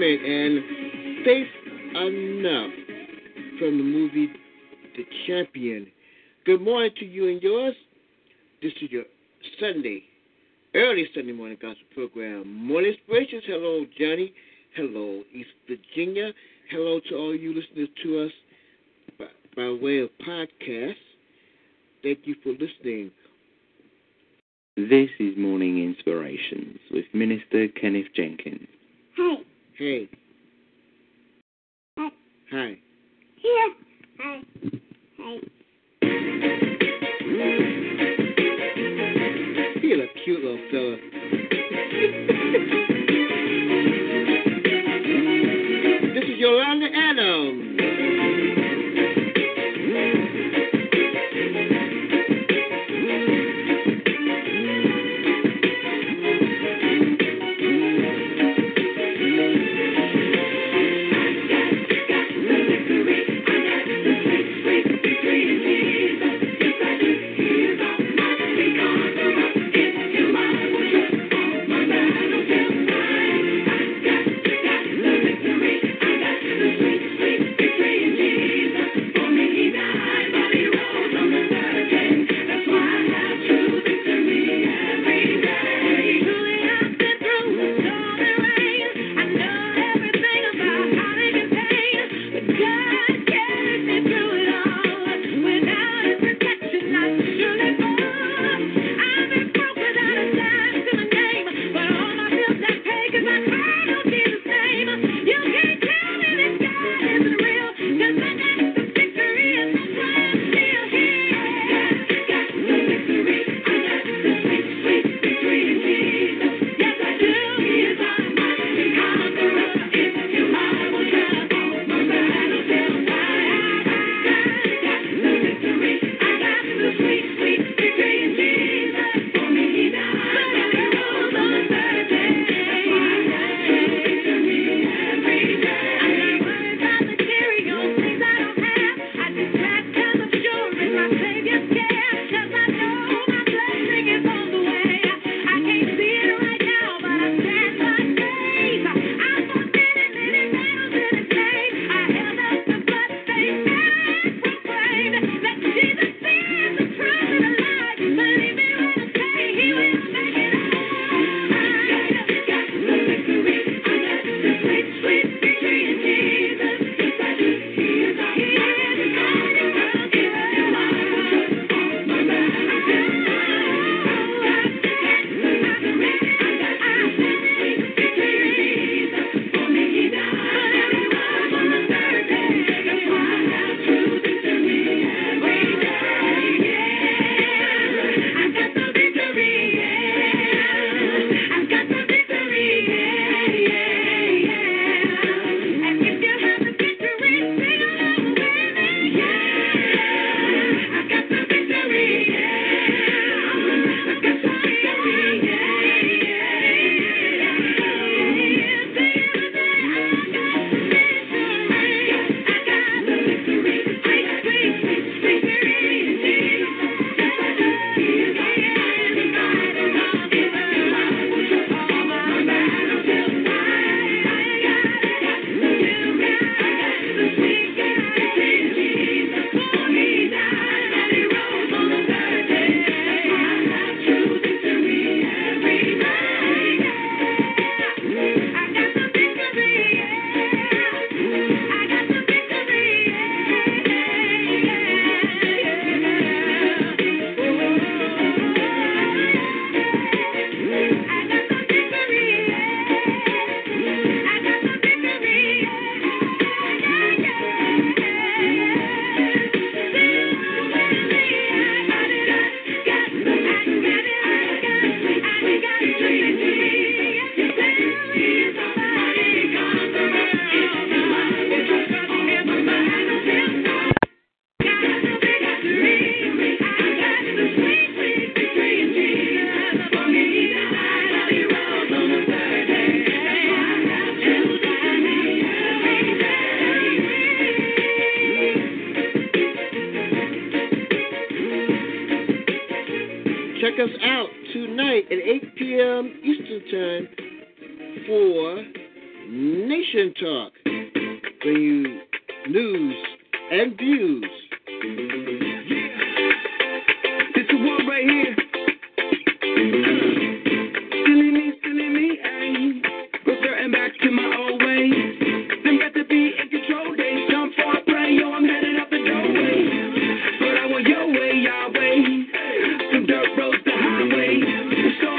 That's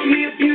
me a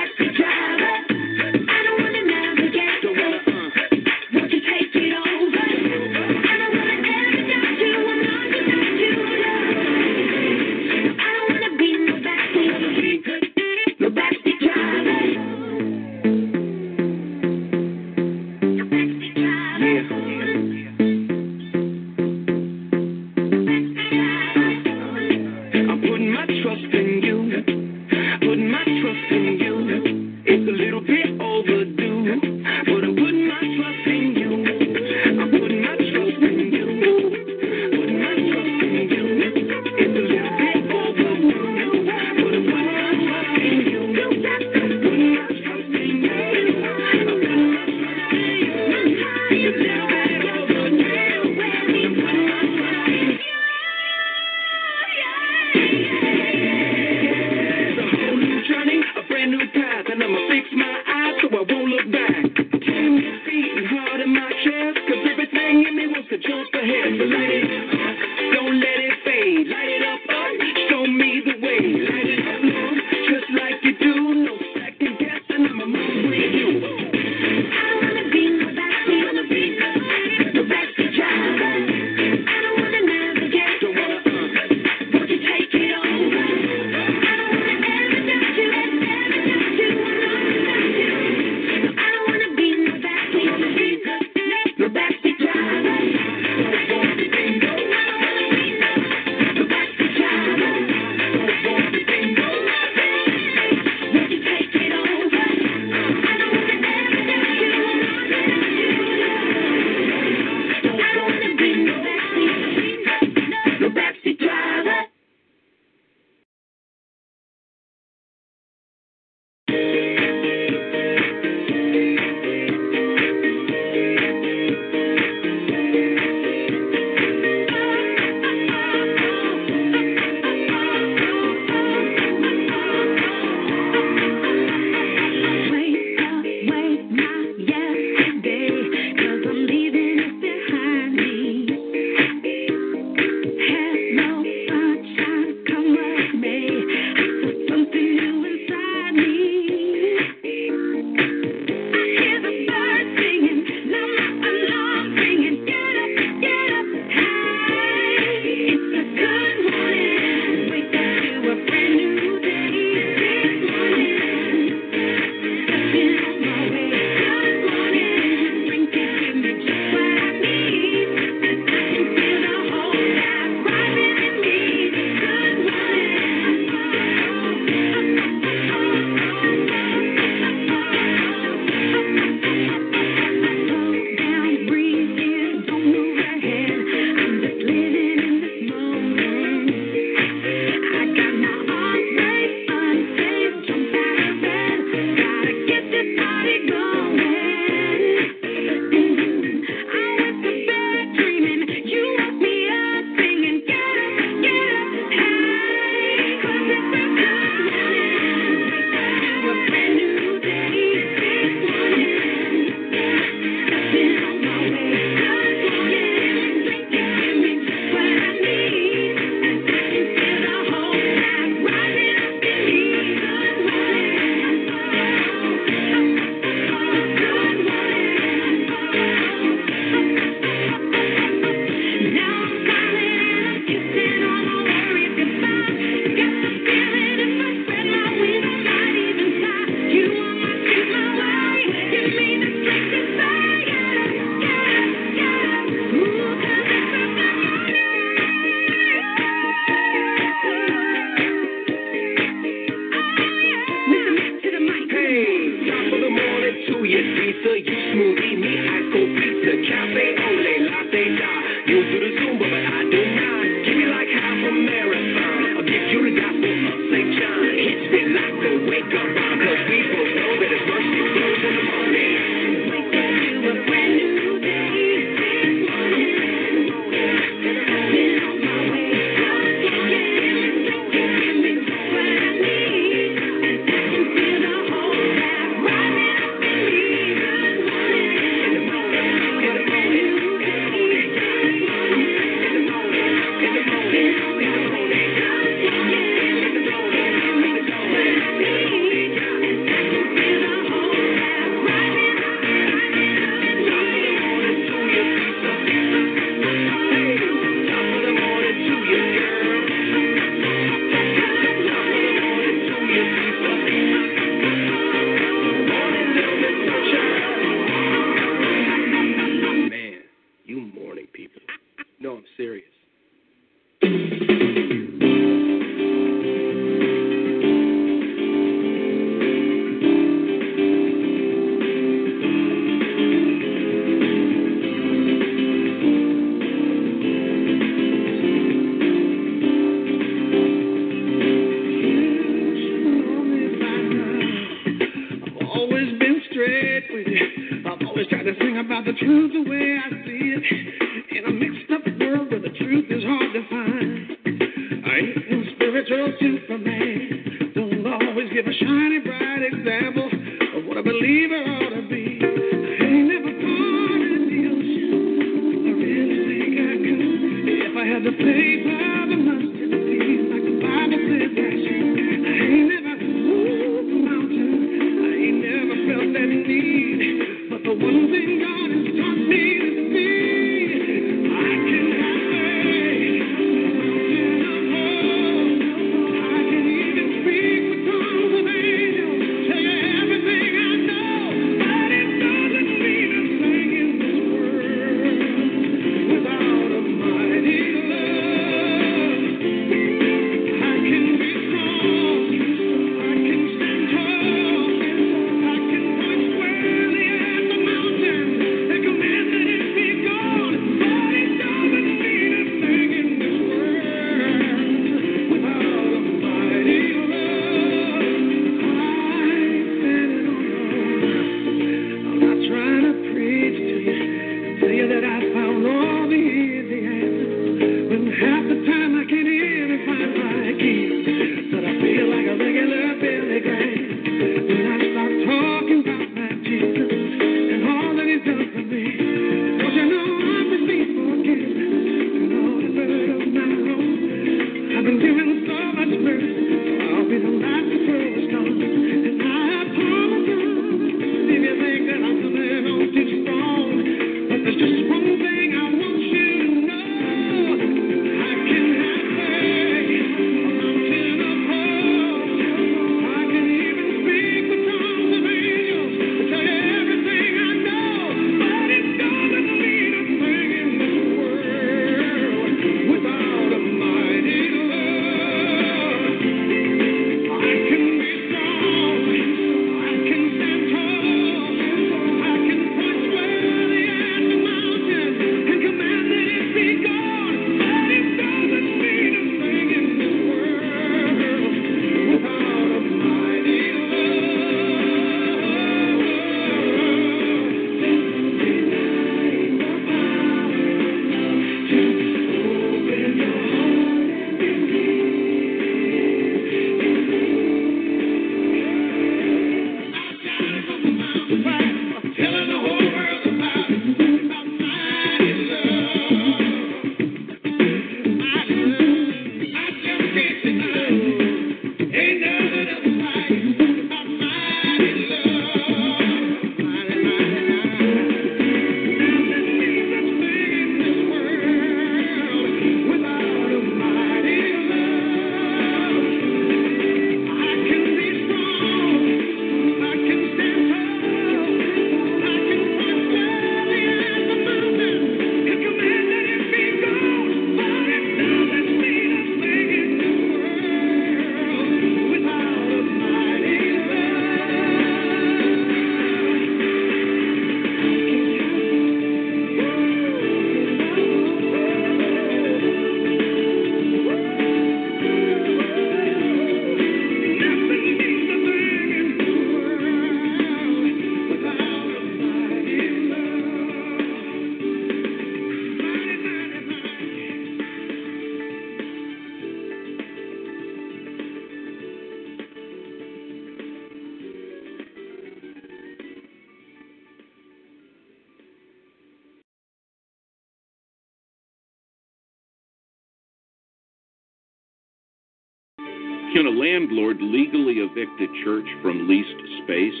Can a landlord legally evict a church from leased space?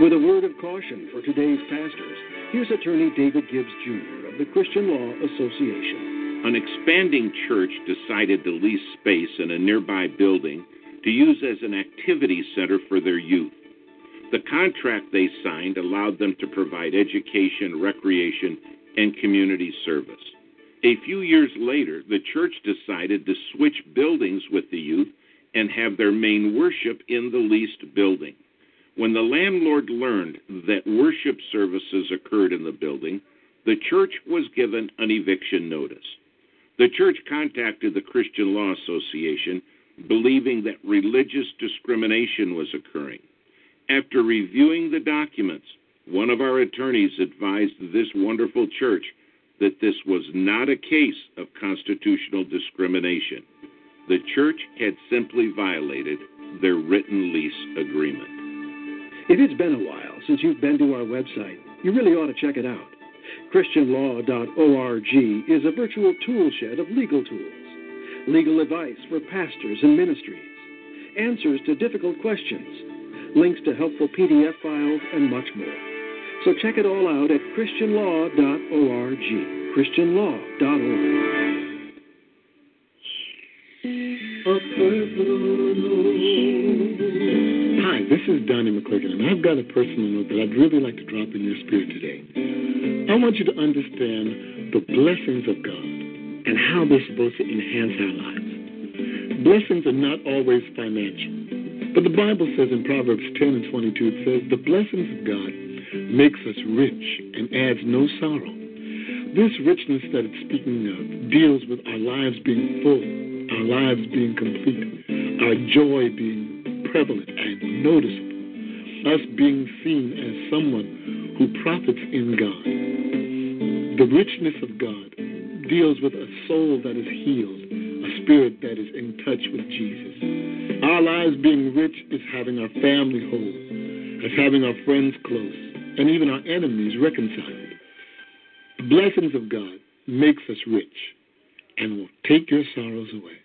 With a word of caution for today's pastors, here's attorney David Gibbs Jr. of the Christian Law Association. An expanding church decided to lease space in a nearby building to use as an activity center for their youth. The contract they signed allowed them to provide education, recreation, and community service. A few years later, the church decided to switch buildings with the youth and have their main worship in the leased building. When the landlord learned that worship services occurred in the building, the church was given an eviction notice. The church contacted the Christian Law Association, believing that religious discrimination was occurring. After reviewing the documents, one of our attorneys advised this wonderful church that this was not a case of constitutional discrimination. The church had simply violated their written lease agreement. If it's been a while since you've been to our website, you really ought to check it out. ChristianLaw.org is a virtual tool shed of legal tools, legal advice for pastors and ministries, answers to difficult questions, links to helpful PDF files, and much more. So check it all out at ChristianLaw.org. ChristianLaw.org. Hi, this is Donnie McClurkin, and I've got a personal note that I'd really like to drop in your spirit today. I want you to understand the blessings of God and how they're supposed to enhance our lives. Blessings are not always financial, but the Bible says in Proverbs 10 and 22, it says, The blessings of God makes us rich and adds no sorrow. This richness that it's speaking of deals with our lives being full, our lives being complete, our joy being prevalent and noticeable, us being seen as someone who profits in God. The richness of God deals with a soul that is healed, a spirit that is in touch with Jesus. Our lives being rich is having our family whole, is having our friends close, and even our enemies reconciled. The blessings of God makes us rich and will take your sorrows away.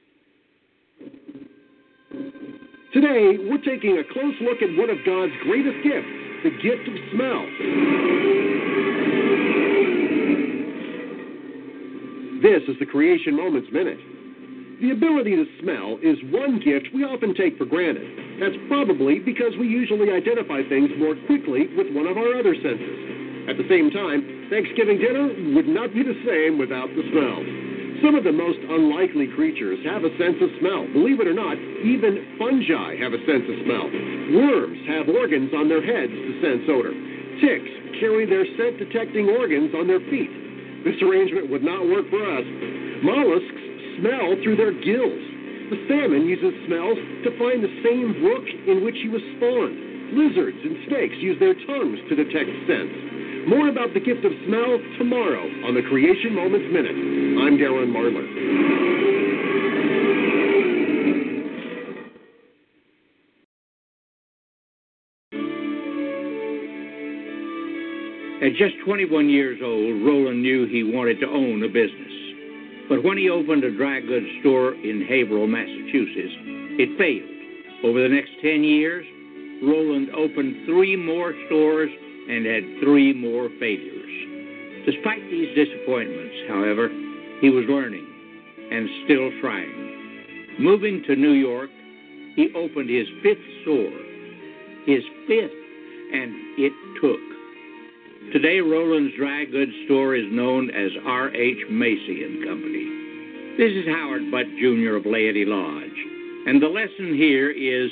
Today, we're taking a close look at one of God's greatest gifts, the gift of smell. This is the Creation Moments Minute. The ability to smell is one gift we often take for granted. That's probably because we usually identify things more quickly with one of our other senses. At the same time, Thanksgiving dinner would not be the same without the smell. Some of the most unlikely creatures have a sense of smell. Believe it or not, even fungi have a sense of smell. Worms have organs on their heads to sense odor. Ticks carry their scent detecting organs on their feet. This arrangement would not work for us. Mollusks smell through their gills. The salmon uses smells to find the same brook in which he was spawned. Lizards and snakes use their tongues to detect scents. More about the gift of smell tomorrow on the Creation Moments Minute. I'm Darren Marlar. At just 21 years old, Roland knew he wanted to own a business. But when he opened a dry goods store in Haverhill, Massachusetts, it failed. Over the next 10 years, Roland opened three more stores and had three more failures. Despite these disappointments, however, he was learning and still trying. Moving to New York, he opened his fifth store. His fifth, and it took. Today, Roland's dry goods store is known as R.H. Macy and Company. This is Howard Butt Jr. of Laity Lodge, and the lesson here is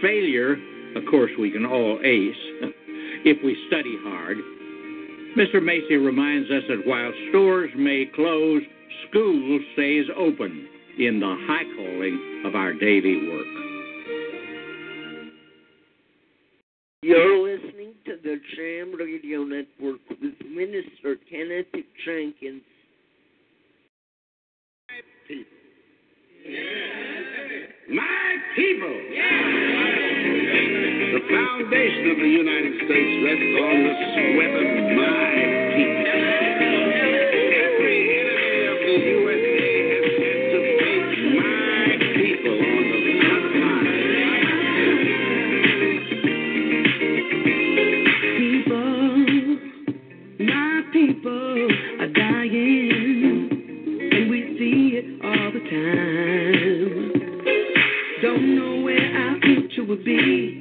failure, of course, we can all ace if we study hard. Mr. Macy reminds us that while stores may close, school stays open in the high calling of our daily work. The Jam Radio Network with Minister Kenneth Jenkins. My people. The foundation of the United States rests on the sweat of my people. Every enemy of the be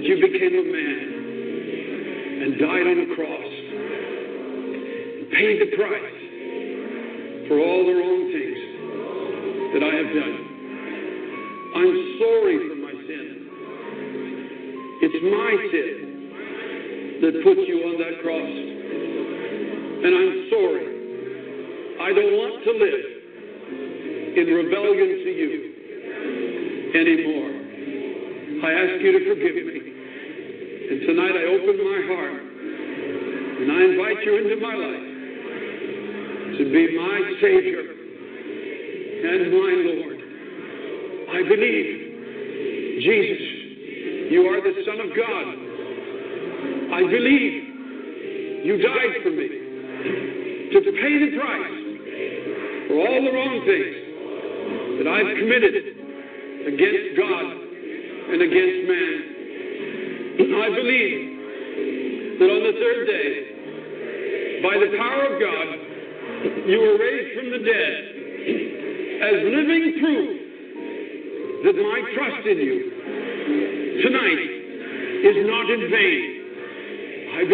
that you became a man and died on a cross and paid the price. my life, to be my Savior.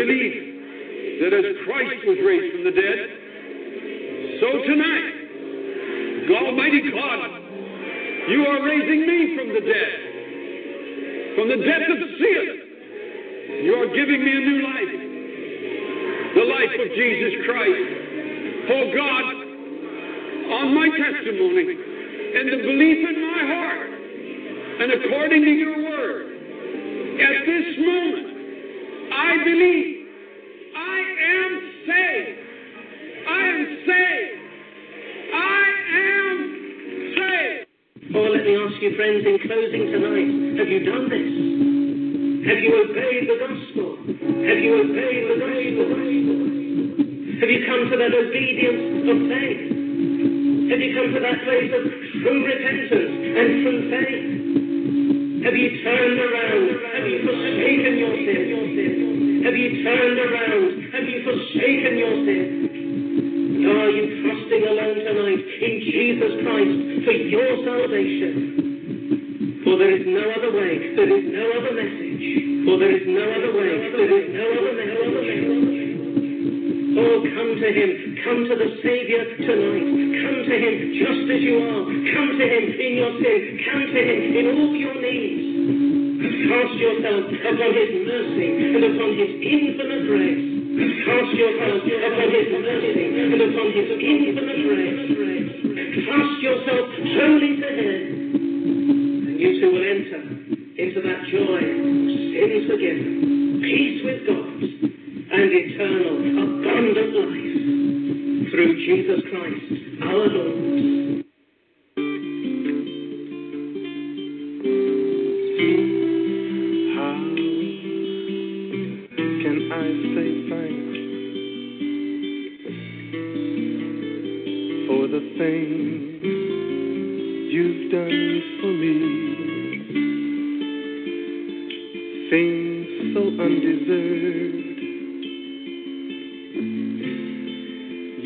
believe.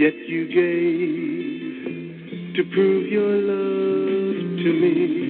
Yet you gave to prove your love to me.